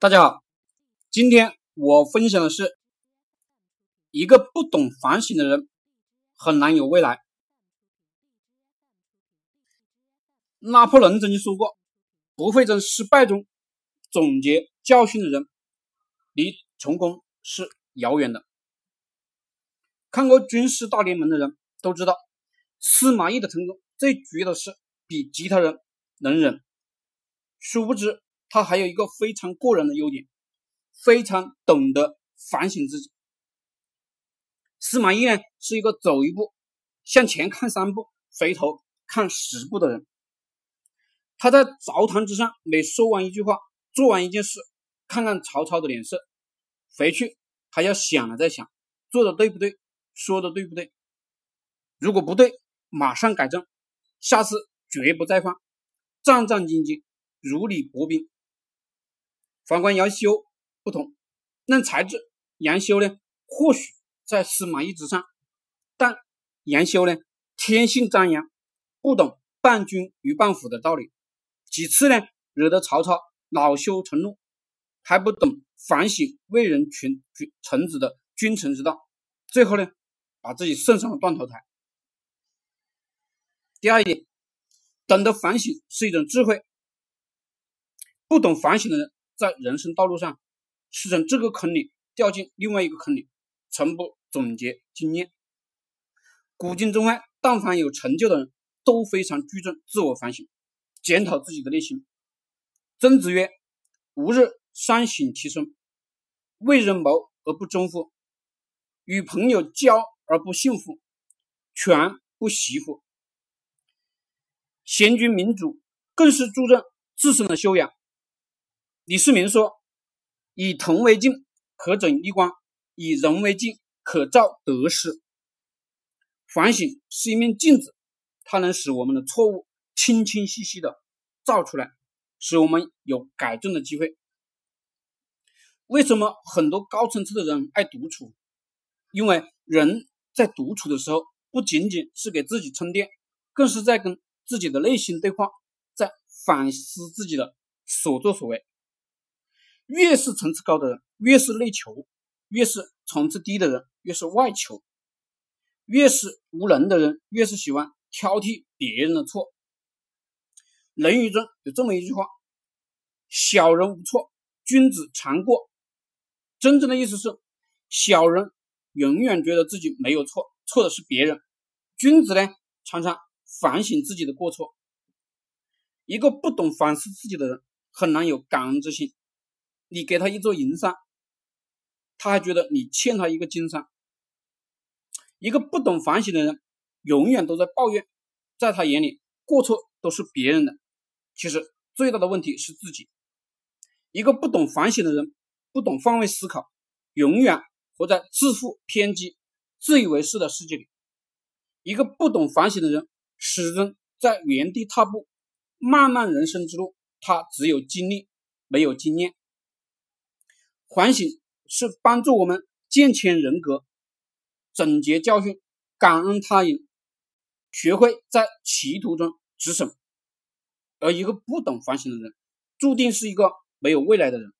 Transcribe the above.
大家好，今天我分享的是，一个不懂反省的人很难有未来。拿破仑曾经说过，不会从失败中总结教训的人，离成功是遥远的。看过军事大联盟的人都知道，司马懿的成功最主要的是比其他人能忍，殊不知。他还有一个非常过人的优点，非常懂得反省自己。司马懿呢，是一个走一步向前看三步，回头看十步的人。他在朝堂之上，每说完一句话，做完一件事，看看曹操的脸色，回去还要想了再想，做的对不对，说的对不对。如果不对，马上改正，下次绝不再犯，战战兢兢，如履薄冰。反观杨修不同，论才智，杨修呢或许在司马懿之上，但杨修呢天性张扬，不懂伴君与伴虎的道理，几次呢惹得曹操恼羞成怒，还不懂反省为人群君臣子的君臣之道，最后呢把自己送上了断头台。第二点，懂得反省是一种智慧，不懂反省的人。在人生道路上，是从这个坑里掉进另外一个坑里，从不总结经验。古今中外，但凡有成就的人，都非常注重自我反省，检讨自己的内心。曾子曰：“吾日三省其身：为人谋而不忠乎？与朋友交而不信乎？权不习乎？”贤君明主更是注重自身的修养。李世民说：“以铜为镜，可整衣冠；以人为镜，可照得失。反省是一面镜子，它能使我们的错误清清晰晰的照出来，使我们有改正的机会。为什么很多高层次的人爱独处？因为人在独处的时候，不仅仅是给自己充电，更是在跟自己的内心对话，在反思自己的所作所为。”越是层次高的人，越是内求；越是层次低的人，越是外求；越是无能的人，越是喜欢挑剔别人的错。《论语》中有这么一句话：“小人无错，君子常过。”真正的意思是，小人永远觉得自己没有错，错的是别人；君子呢，常常反省自己的过错。一个不懂反思自己的人，很难有感恩之心。你给他一座银山，他还觉得你欠他一个金山。一个不懂反省的人，永远都在抱怨，在他眼里过错都是别人的，其实最大的问题是自己。一个不懂反省的人，不懂换位思考，永远活在自负、偏激、自以为是的世界里。一个不懂反省的人，始终在原地踏步，漫漫人生之路，他只有经历，没有经验。反省是帮助我们健全人格、总结教训、感恩他人、学会在歧途中止损。而一个不懂反省的人，注定是一个没有未来的人。